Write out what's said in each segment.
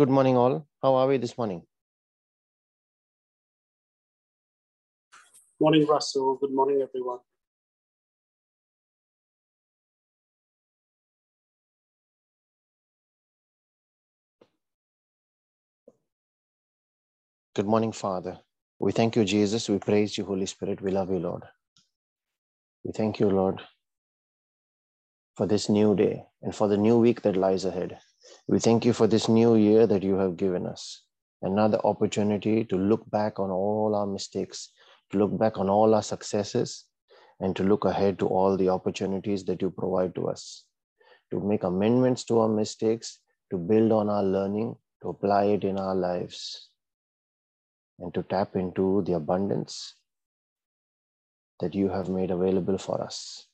Good morning, all. How are we this morning? Morning, Russell. Good morning, everyone. Good morning, Father. We thank you, Jesus. We praise you, Holy Spirit. We love you, Lord. We thank you, Lord, for this new day and for the new week that lies ahead. We thank you for this new year that you have given us. Another opportunity to look back on all our mistakes, to look back on all our successes, and to look ahead to all the opportunities that you provide to us. To make amendments to our mistakes, to build on our learning, to apply it in our lives and to tap into the abundance that you have made available for us,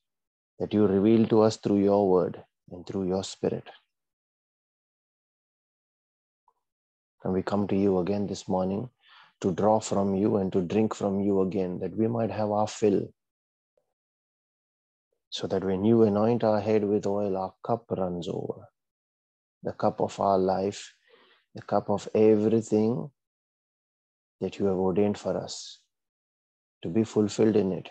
that you reveal to us through your word and through your spirit. And we come to you again this morning to draw from you and to drink from you again, that we might have our fill. So that when you anoint our head with oil, our cup runs over. The cup of our life, the cup of everything that you have ordained for us to be fulfilled in it.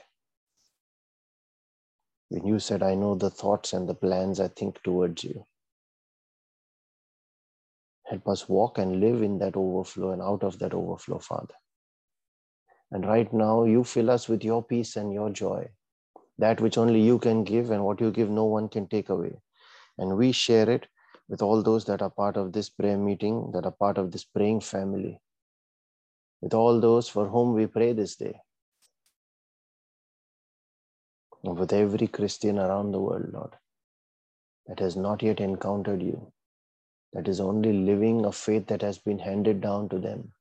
When you said, I know the thoughts and the plans I think towards you. Help us walk and live in that overflow and out of that overflow, Father. And right now, you fill us with your peace and your joy, that which only you can give, and what you give, no one can take away. And we share it with all those that are part of this prayer meeting, that are part of this praying family with all those for whom we pray this day. And with every Christian around the world, Lord, that has not yet encountered you, that is only living a faith that has been handed down to them,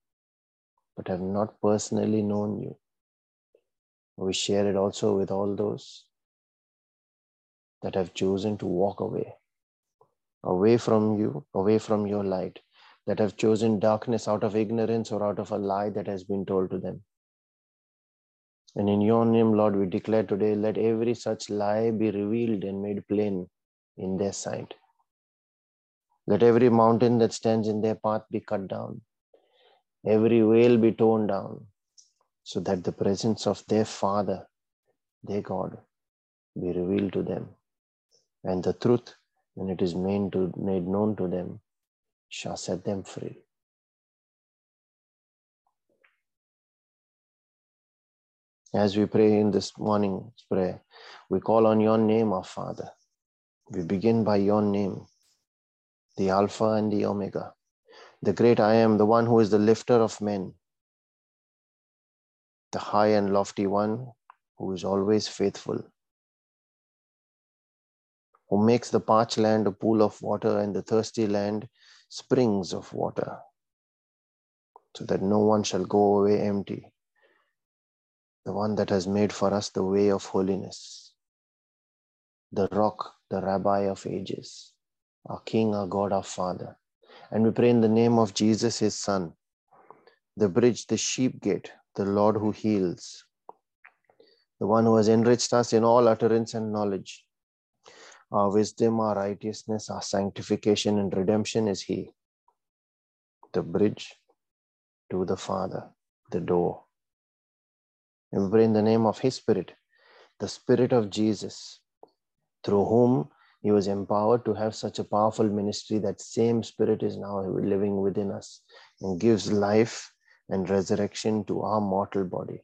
but have not personally known you. We share it also with all those that have chosen to walk away, away from you, away from your light, that have chosen darkness out of ignorance or out of a lie that has been told to them. And in your name, Lord, we declare today, let every such lie be revealed and made plain in their sight. Let every mountain that stands in their path be cut down, every veil be torn down, so that the presence of their Father, their God, be revealed to them. And the truth, when it is made, to, made known to them, shall set them free. As we pray in this morning's prayer, we call on your name, our Father. We begin by your name, the Alpha and the Omega, the great I am, the one who is the lifter of men, the high and lofty one who is always faithful, who makes the parched land a pool of water and the thirsty land springs of water, so that no one shall go away empty. The one that has made for us the way of holiness, the rock, the rabbi of ages, our King, our God, our Father. And we pray in the name of Jesus, his Son, the bridge, the sheep gate, the Lord who heals, the one who has enriched us in all utterance and knowledge, our wisdom, our righteousness, our sanctification and redemption is He. The bridge to the Father, the door. And we pray in the name of His Spirit, the Spirit of Jesus, through whom He was empowered to have such a powerful ministry. That same Spirit is now living within us and gives life and resurrection to our mortal body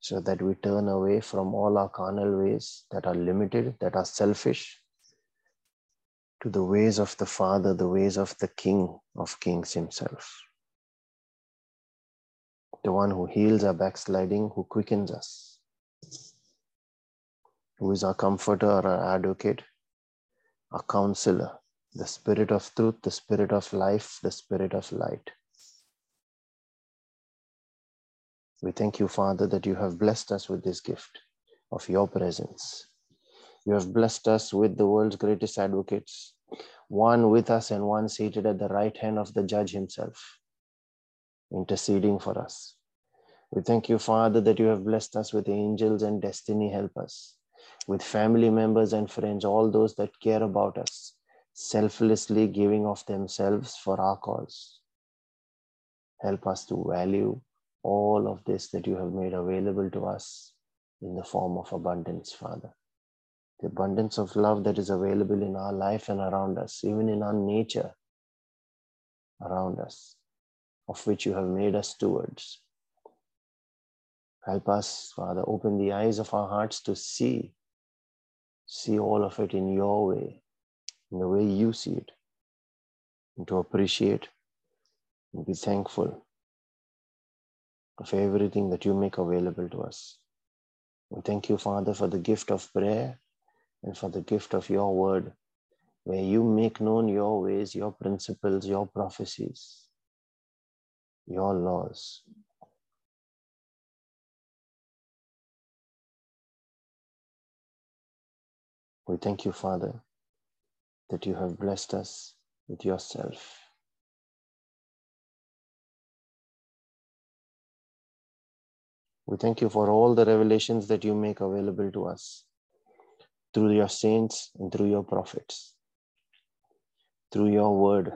so that we turn away from all our carnal ways that are limited, that are selfish, to the ways of the Father, the ways of the King of Kings Himself. The one who heals our backsliding, who quickens us, who is our comforter, our advocate, our counselor, the Spirit of truth, the Spirit of life, the Spirit of light. We thank you, Father, that you have blessed us with this gift of your presence. You have blessed us with the world's greatest advocates, one with us and one seated at the right hand of the judge himself, interceding for us. We thank you, Father, that you have blessed us with angels and destiny helpers, with family members and friends, all those that care about us, selflessly giving of themselves for our cause. Help us to value all of this that you have made available to us in the form of abundance, Father. The abundance of love that is available in our life and around us, even in our nature around us, of which you have made us stewards. Help us, Father, open the eyes of our hearts to see, see all of it in your way, in the way you see it, and to appreciate and be thankful of everything that you make available to us. We thank you, Father, for the gift of prayer and for the gift of your word, where you make known your ways, your principles, your prophecies, your laws. We thank you, Father, that you have blessed us with yourself. We thank you for all the revelations that you make available to us through your saints and through your prophets, through your word.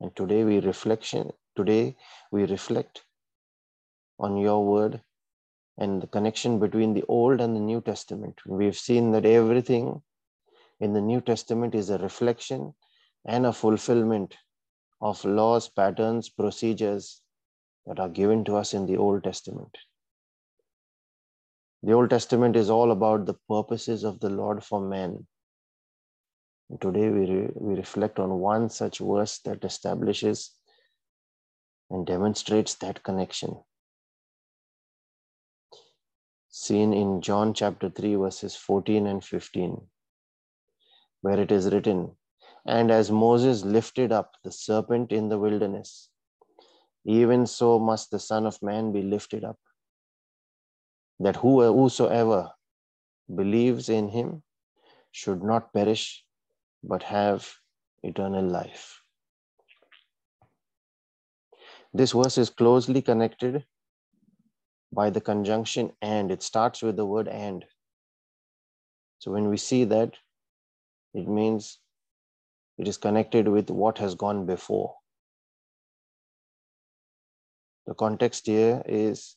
And today we reflection today we reflect on your word and the connection between the Old and the New Testament. We've seen that everything in the New Testament is a reflection and a fulfillment of laws, patterns, procedures that are given to us in the Old Testament. The Old Testament is all about the purposes of the Lord for men. And today we, re- we reflect on one such verse that establishes and demonstrates that connection. Seen in John chapter 3, verses 14 and 15, where it is written, And as Moses lifted up the serpent in the wilderness, even so must the Son of Man be lifted up, that whosoever believes in him should not perish, but have eternal life. This verse is closely connected by the conjunction and. It starts with the word and. So when we see that, it means it is connected with what has gone before. The context here is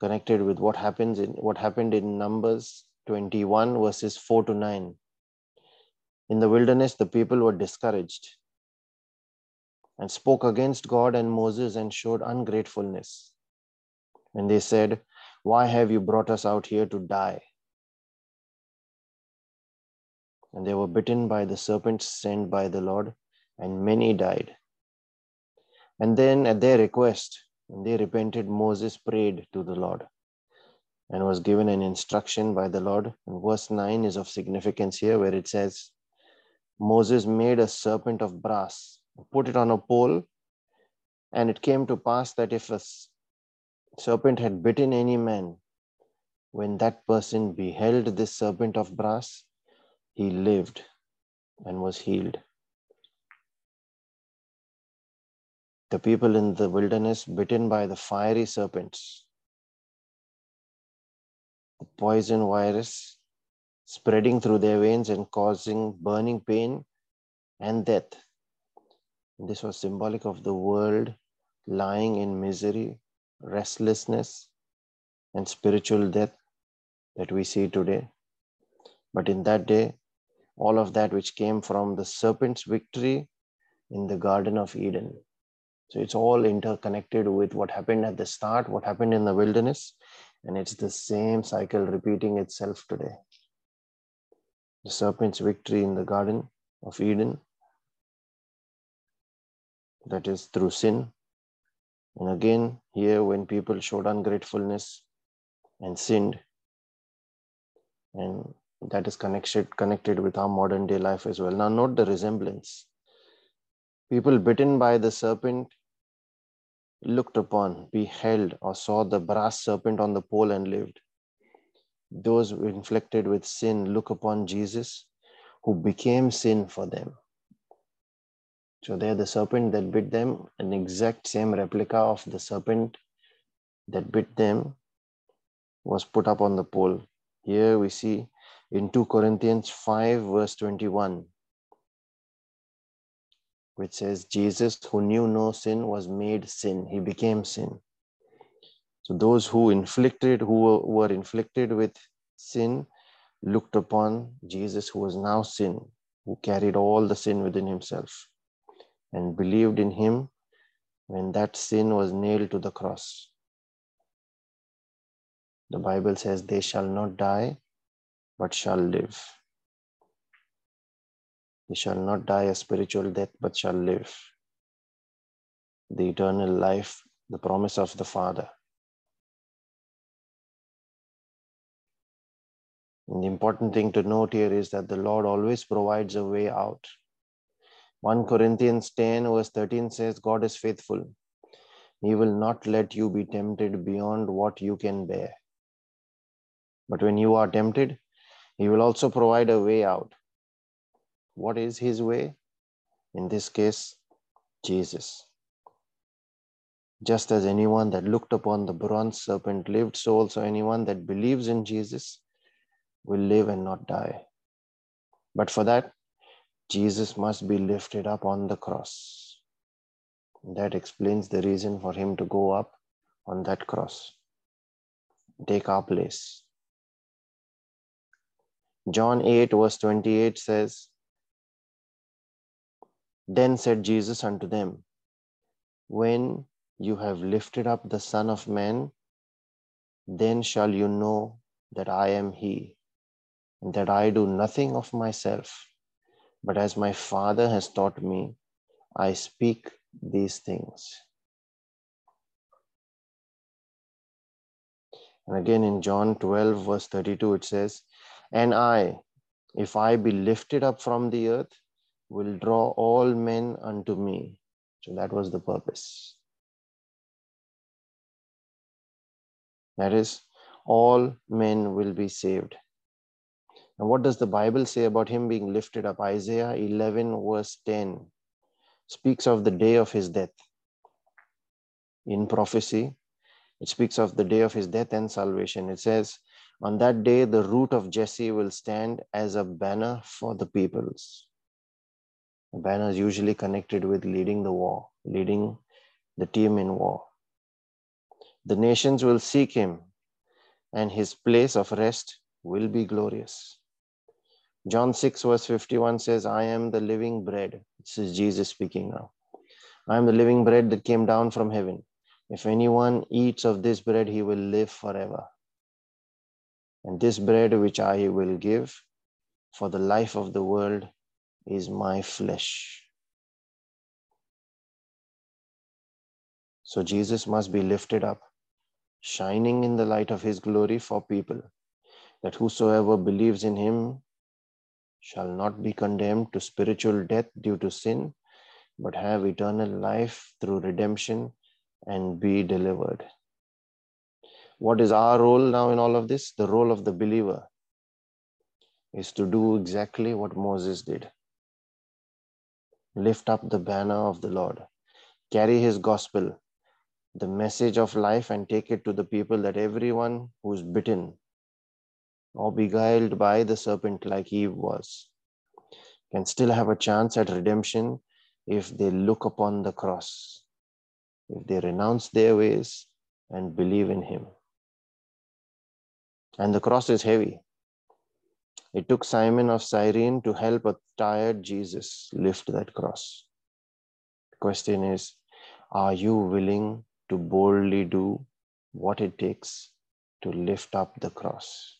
connected with what happens in what happened in Numbers 21 verses 4 to 9. In the wilderness, the people were discouraged and spoke against God and Moses and showed ungratefulness. And they said, Why have you brought us out here to die? And they were bitten by the serpents sent by the Lord, and many died. And then, at their request, when they repented, Moses prayed to the Lord and was given an instruction by the Lord. And verse 9 is of significance here, where it says, Moses made a serpent of brass, put it on a pole, and it came to pass that if a serpent had bitten any man, when that person beheld this serpent of brass, he lived and was healed. The people in the wilderness, bitten by the fiery serpents, the poison virus spreading through their veins and causing burning pain and death. This was symbolic of the world lying in misery, restlessness, and spiritual death that we see today. But in that day, all of that which came from the serpent's victory in the Garden of Eden. So it's all interconnected with what happened at the start, what happened in the wilderness, and it's the same cycle repeating itself today. The serpent's victory in the Garden of Eden, that is through sin. And again, here, when people showed ungratefulness and sinned, and that is connected connected with our modern day life as well. Now note the resemblance. People bitten by the serpent looked upon beheld or saw the brass serpent on the pole and lived. Those inflicted with sin look upon jesus who became sin for them so there the serpent that bit them an exact same replica of the serpent that bit them was put up on the pole Here we see in 2 Corinthians 5, verse 21, which says, Jesus, who knew no sin, was made sin. He became sin. So those who inflicted, who were inflicted with sin, looked upon Jesus, who was now sin, who carried all the sin within himself, and believed in him when that sin was nailed to the cross. The Bible says, They shall not die, but shall live. They shall not die a spiritual death, but shall live. The eternal life, the promise of the Father. And the important thing to note here is that the Lord always provides a way out. 1 Corinthians 10, verse 13 says, God is faithful. He will not let you be tempted beyond what you can bear. But when you are tempted, He will also provide a way out. What is His way? In this case, Jesus. Just as anyone that looked upon the bronze serpent lived, so also anyone that believes in Jesus will live and not die. But for that, Jesus must be lifted up on the cross. That explains the reason for him to go up on that cross, take our place. John 8, verse 28 says, Then said Jesus unto them, When you have lifted up the Son of Man, then shall you know that I am He, and that I do nothing of myself, but as my Father has taught me, I speak these things. And again in John 12, verse 32, it says, And I, if I be lifted up from the earth, will draw all men unto me. So that was the purpose. That is, all men will be saved. And what does the Bible say about him being lifted up? Isaiah 11, verse 10 speaks of the day of his death. In prophecy, it speaks of the day of his death and salvation. It says, On that day, the root of Jesse will stand as a banner for the peoples. A banner is usually connected with leading the war, leading the team in war. The nations will seek him, and his place of rest will be glorious. John 6, verse 51 says, I am the living bread. This is Jesus speaking now. I am the living bread that came down from heaven. If anyone eats of this bread, he will live forever. And this bread which I will give for the life of the world is my flesh. So Jesus must be lifted up, shining in the light of his glory for people, that whosoever believes in him shall not be condemned to spiritual death due to sin, but have eternal life through redemption and be delivered. What is our role now in all of this? The role of the believer is to do exactly what Moses did lift up the banner of the Lord, carry his gospel, the message of life, and take it to the people that everyone who's bitten or beguiled by the serpent like Eve was, can still have a chance at redemption if they look upon the cross, if they renounce their ways and believe in Him. And the cross is heavy. It took Simon of Cyrene to help a tired Jesus lift that cross. The question is Are you willing to boldly do what it takes to lift up the cross?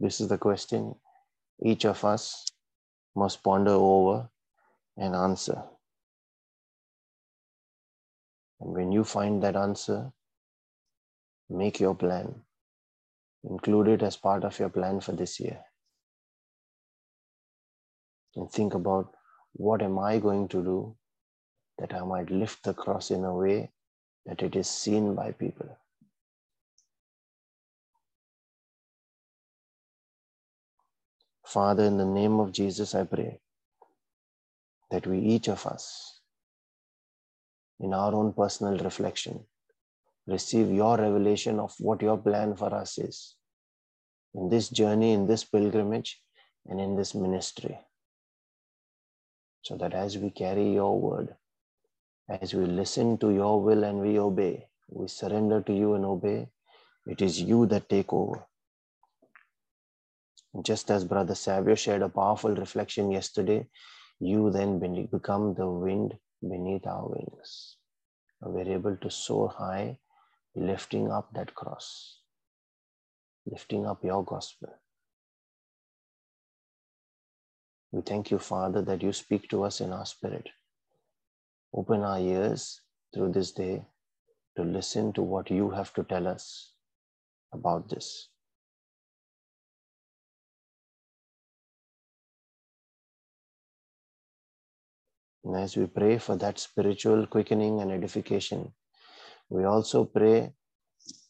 This is the question each of us must ponder over and answer. And when you find that answer, make your plan. Include it as part of your plan for this year. And think about what am I going to do that I might lift the cross in a way that it is seen by people. Father, in the name of Jesus, I pray that we, each of us, in our own personal reflection, receive your revelation of what your plan for us is in this journey, in this pilgrimage, and in this ministry. So that as we carry your word, as we listen to your will and we obey, we surrender to you and obey, it is you that take over. Just as Brother Savio shared a powerful reflection yesterday, you then become the wind beneath our wings. We're able to soar high, lifting up that cross, lifting up your gospel. We thank you, Father, that you speak to us in our spirit. Open our ears through this day to listen to what you have to tell us about this. And as we pray for that spiritual quickening and edification, we also pray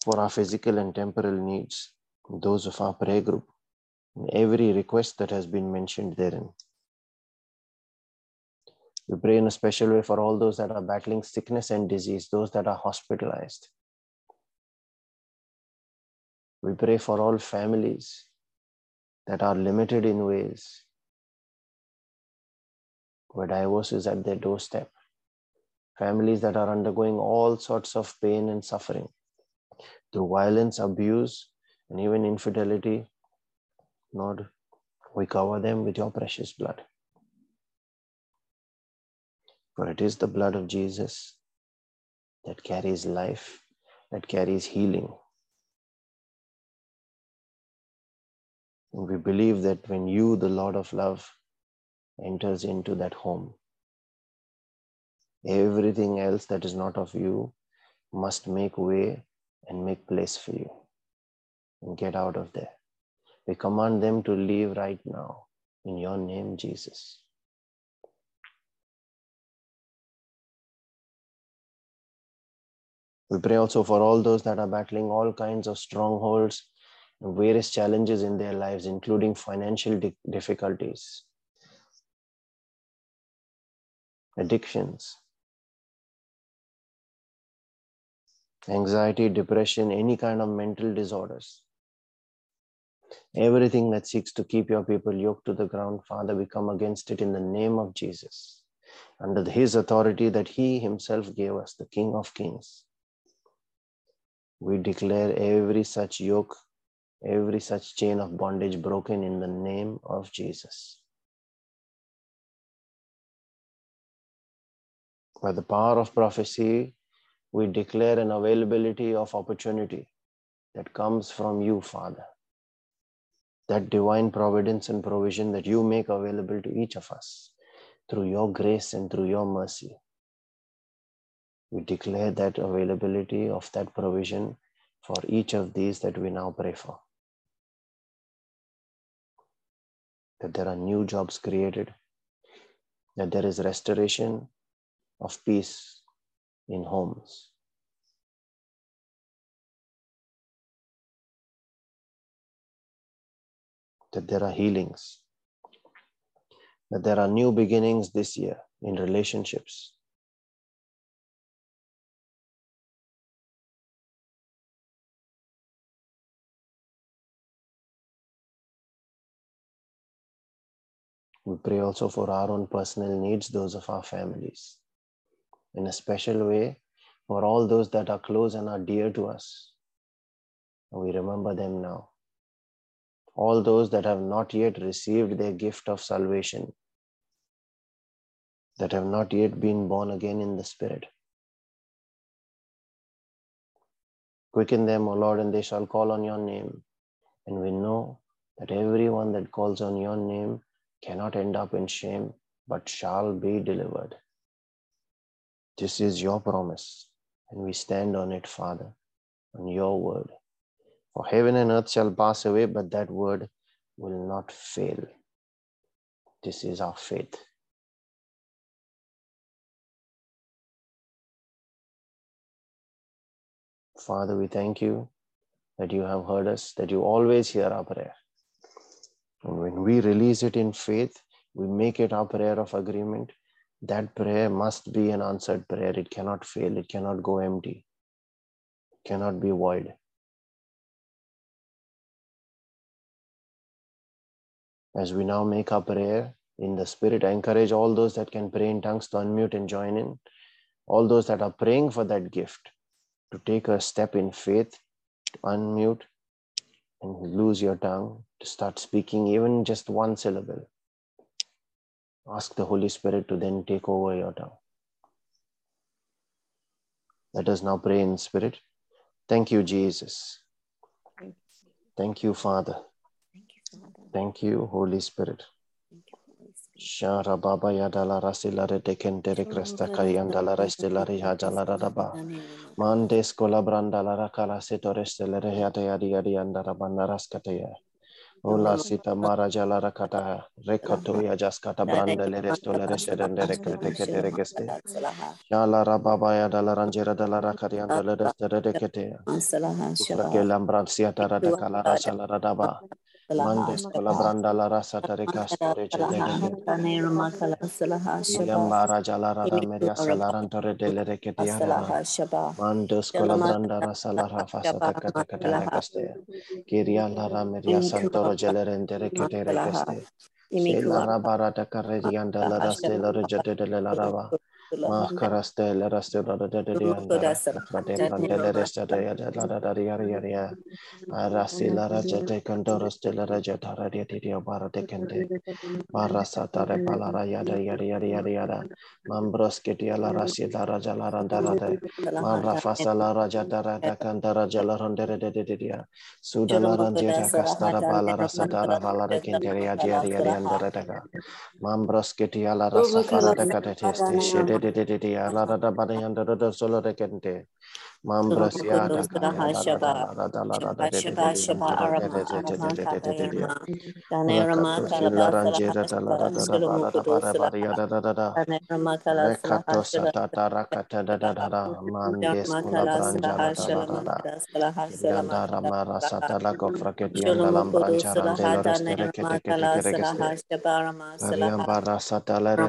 for our physical and temporal needs, those of our prayer group, and every request that has been mentioned therein. We pray in a special way for all those that are battling sickness and disease, those that are hospitalized. We pray for all families that are limited in ways where divorce is at their doorstep. Families that are undergoing all sorts of pain and suffering through violence, abuse, and even infidelity. Lord, we cover them with your precious blood. For it is the blood of Jesus that carries life, that carries healing. And we believe that when you, the Lord of love, enters into that home. Everything else that is not of you must make way and make place for you and get out of there. We command them to leave right now in your name, Jesus. We pray also for all those that are battling all kinds of strongholds and various challenges in their lives, including financial difficulties, addictions, anxiety, depression, any kind of mental disorders. Everything that seeks to keep your people yoked to the ground, Father, we come against it in the name of Jesus, under his authority that he himself gave us, the King of Kings. We declare every such yoke, every such chain of bondage broken in the name of Jesus. By the power of prophecy, we declare an availability of opportunity that comes from you, Father. That divine providence and provision that you make available to each of us through your grace and through your mercy. We declare that availability of that provision for each of these that we now pray for. That there are new jobs created, that there is restoration of peace in homes. That there are healings, that there are new beginnings this year in relationships. We pray also for our own personal needs, those of our families in a special way for all those that are close and are dear to us. We remember them now. All those that have not yet received their gift of salvation, that have not yet been born again in the Spirit. Quicken them, O Lord, and they shall call on your name. And we know that everyone that calls on your name cannot end up in shame, but shall be delivered. This is your promise, and we stand on it, Father, on your word. For heaven and earth shall pass away, but that word will not fail. This is our faith. Father, we thank you that you have heard us, that you always hear our prayer. And when we release it in faith, we make it our prayer of agreement that prayer must be an answered prayer. It cannot fail, it cannot go empty. it cannot be void. As we now make our prayer in the spirit, I encourage all those that can pray in tongues to unmute and join in. All those that are praying for that gift to take a step in faith, to unmute and lose your tongue, to start speaking even just one syllable. Ask the Holy Spirit to then take over your tongue. Let us now pray in spirit. Thank you, Jesus. Thank you, Father. Thank you, Holy Spirit. Shara baba ya dala rasila re teken tere kresta kalian dala restela re ha dala raba. Mandes kolabran dala rakala setore stelere ya te ya di ya di andara bandaras kataya. Ola sita maraja la rakata rekoto ya jaskata branda le resto le reste dende rekrete kete rekeste. Shala rababa ya dala ranjera dala rakari andala reste redekete. Ufrake lambran siata rada kala rasa la radaba. Mandes colabranda la rasa tarika storage dedeke. Yamba raja la rada meria salaran torre dele rekete yarara. Mandos colabranda rasa la rafa sata kata kata rekaste. Kiria lara meria santoro jelerende rekete rekeste. Shela rabara da carrerianda la raste la rejete de la rava. Makarastel, Rastel, Radadia, Rasila de de de de ah, la da da ba da yan da da da so la da ken de Mambra Siata, Barra Satara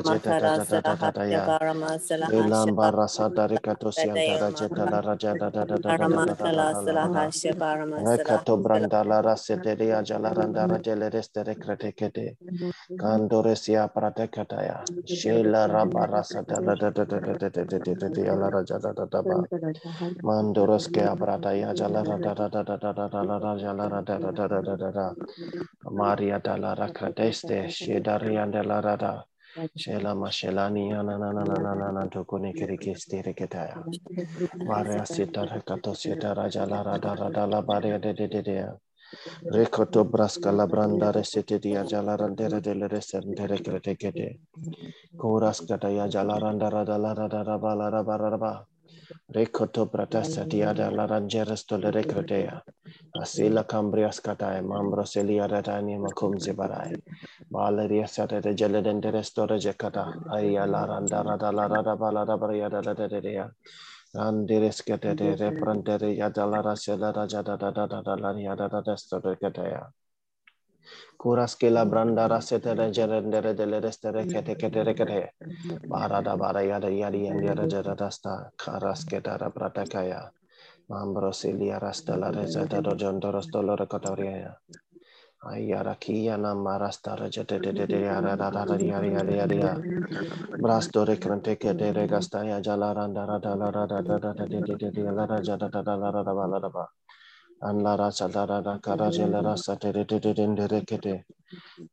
rejeta da da da da da da da da da da da da da da da da da da. Rekato branda la rasete ria jala randa rajele restere kete kete. Kandoresia pratekataya. Sheila rabarasa da da da da da da da da da da da da la raja da da da ba. Mandoroske abrataya jala da da da da da da da da da da da da da da da. Maria da la rakrateste. Shedaria de la rada. Shela mashelani anananananana tokuni kiriki stiri kitaya. Varia sita rekato sita rajala rada rada la baria de de de de. Recoto brasca la branda resete di ajala randere delle resendere crete kete. Corasca da ajala randa rada la rada raba la raba raba. Recoto pratasta dia da la rangeres tolere cretea. Asila cambrias catae mambro selia ratani macum zibarai. Valeria sate de geledendere storage cata. Aya la randa rada la rada bala raba yada da da da da. Andires kete de reprendere yadala rasela raja da da da da da la yada da da sto de kete ya. Kuras ke la branda rasete de gerendere de le restere kete kete de kete. Bara da bara yada yadi and yada jada da sta. Karas kete da prata kaya. Mambro silia rasta la reseta do jondoro stolo recotoria ya. Ayara Anlara Sadara Karajalara Saterated in the Rekete,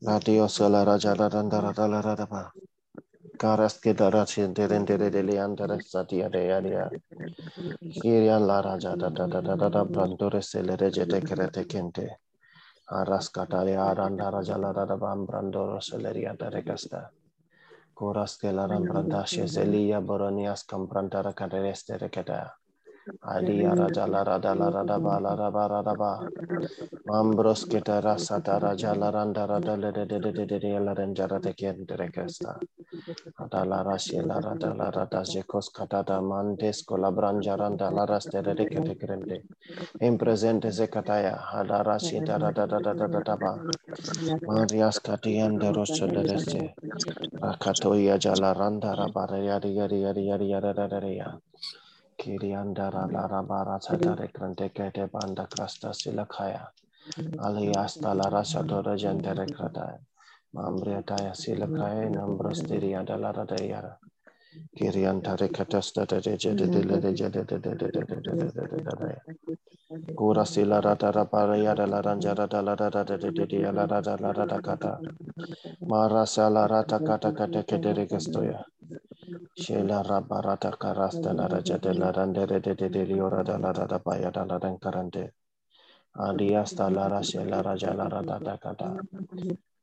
Natio Solara Jadarandara Dalaraba, Karaske Darachin Derendere Leander Satia de Aria, Kirian Lara Jada Brandore Celerege Dekerete Kente, Araskataria Randara Jalarabam Brandoro Celeria Darecasta. Coras que la rambrandashe zelia boronias comprantara cadereste recata. Alia Rajala Radala Radaba Laraba Radaba Mambros Kitara Satara Jalaranda Radala Larenjara Tekin Derekesta Adala Rashila Radala Radajekos Katada Mantes Colabranjaranda Laras Tereketekrende Impresente Zekataya Adara Shita Radadadadadaba Marias Katian de Rosolerese Rakatoya Jalaranda Rabara Yari Yari Yari Yari Yari Yari Kiriandara Larabara Satare Krante Kete Banda Krasta Silakaya Aliasta Lara Satora Jandere Krataya Mambriataya Silakaya Nambras Tiriada Lara Dayara Kiriantare Katasta Kura Sila Ratara Parayada Laranjara Dalara Dada Lara Kata Marasala Rata Kata Kata Kete Regastoya Shela rabarata karasta la raja de la randere de de de liora da la da paya da la dan karante. Aliasta la rashe la raja la rada da kata.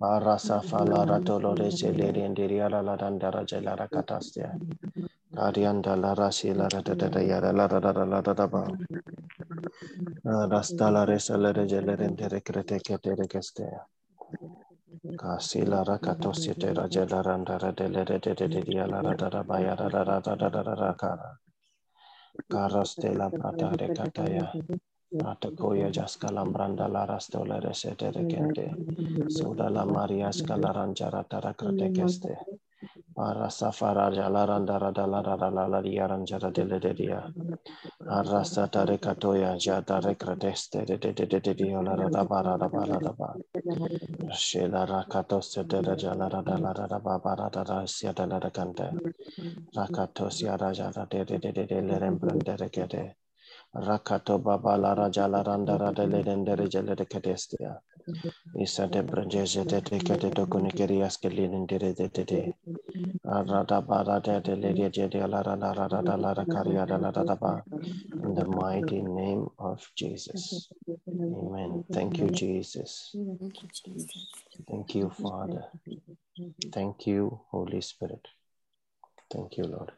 Arasa fala ratolo de sele rendiria la la dan da raja la karian da la rashe la rada da da ya la da da la da ba. Rasta la resa la raja la rendere krete kete rekestea. Kasila rakato siete raja la randa ra de de de de de dia la ra da da ba ya da da da da da da da da kara. Karaste la prata de kataya. Atakoya jaska lambranda la rasto la resete rekente. Suda la maria scala ranjara tarakrate keste. Arasa faraja la randa rada la rada la la diaran jara de le de dia. Arasa tare katoya jata rekrateste de de de de de dia la rada bara da bara da ba. She la rakato se de la jala rada la rada ba bara da da sia da la da kante. Rakato sia raja da de de de de le remplante de kete. Rakato baba la ra jala randa ra de le dende re jele de ketestia. Isa de branje de de kete to kunikerias ke linende de de de de. Arada ba ra de de le de je de la ra la ra da da la ra karia da la da da ba. In the mighty name of Jesus. Amen. Thank you, Jesus. Thank you, Father. Thank you, Holy Spirit. Thank you, Lord.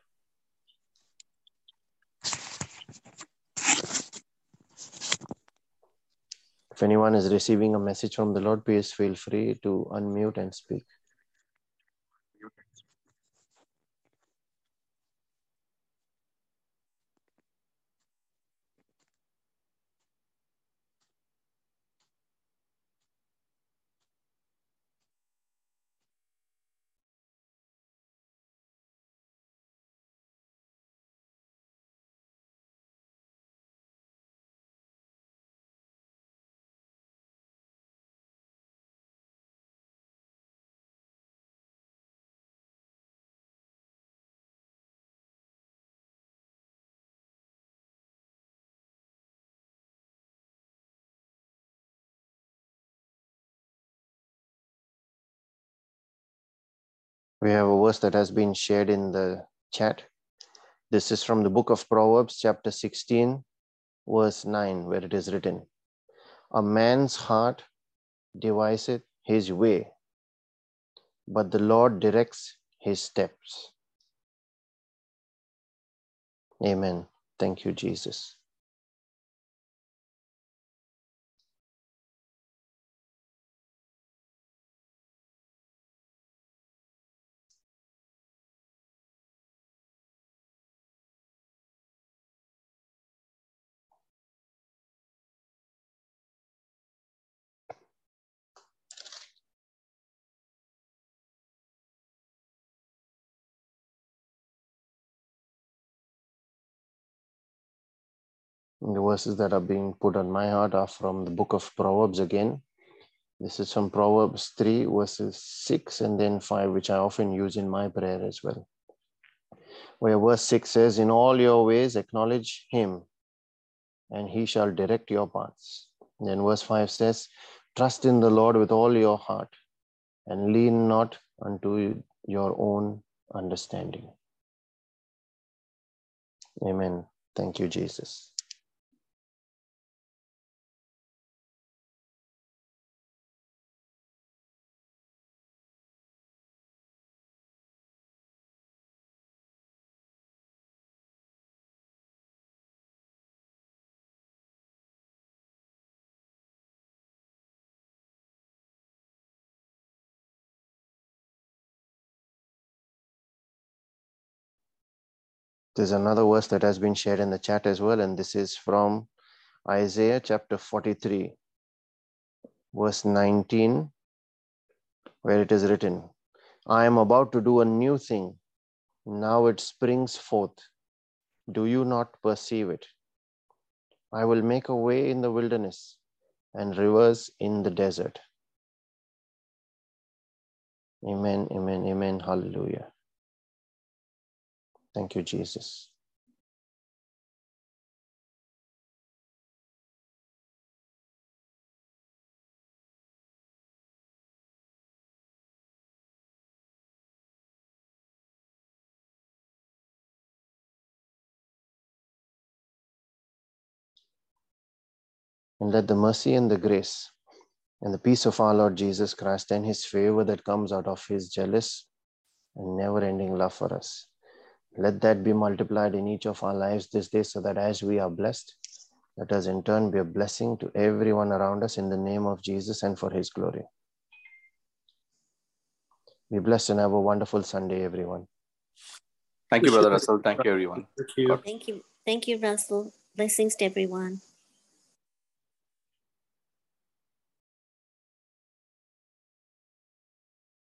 If anyone is receiving a message from the Lord, please feel free to unmute and speak. We have a verse that has been shared in the chat. This is from the book of Proverbs, chapter 16, verse 9, where it is written A man's heart deviseth his way, but the Lord directs his steps. Amen. Thank you, Jesus. The verses that are being put on my heart are from the book of Proverbs again. This is from Proverbs 3, verses 6 and then 5, which I often use in my prayer as well. Where verse 6 says, In all your ways acknowledge him, and he shall direct your paths. And then verse 5 says, Trust in the Lord with all your heart, and lean not unto your own understanding. Amen. Thank you, Jesus. There's another verse that has been shared in the chat as well, and this is from Isaiah chapter 43, verse 19, where it is written, I am about to do a new thing. Now it springs forth. Do you not perceive it? I will make a way in the wilderness and rivers in the desert. Amen, amen, amen. Hallelujah. Thank you, Jesus. And let the mercy and the grace and the peace of our Lord Jesus Christ and his favor that comes out of his jealous and never ending love for us. Let that be multiplied in each of our lives this day so that as we are blessed, let us in turn be a blessing to everyone around us in the name of Jesus and for his glory. Be blessed and have a wonderful Sunday, everyone. Thank you, Brother Russell. Thank you, everyone. Thank you. Thank you. Thank you, Russell. Blessings to everyone.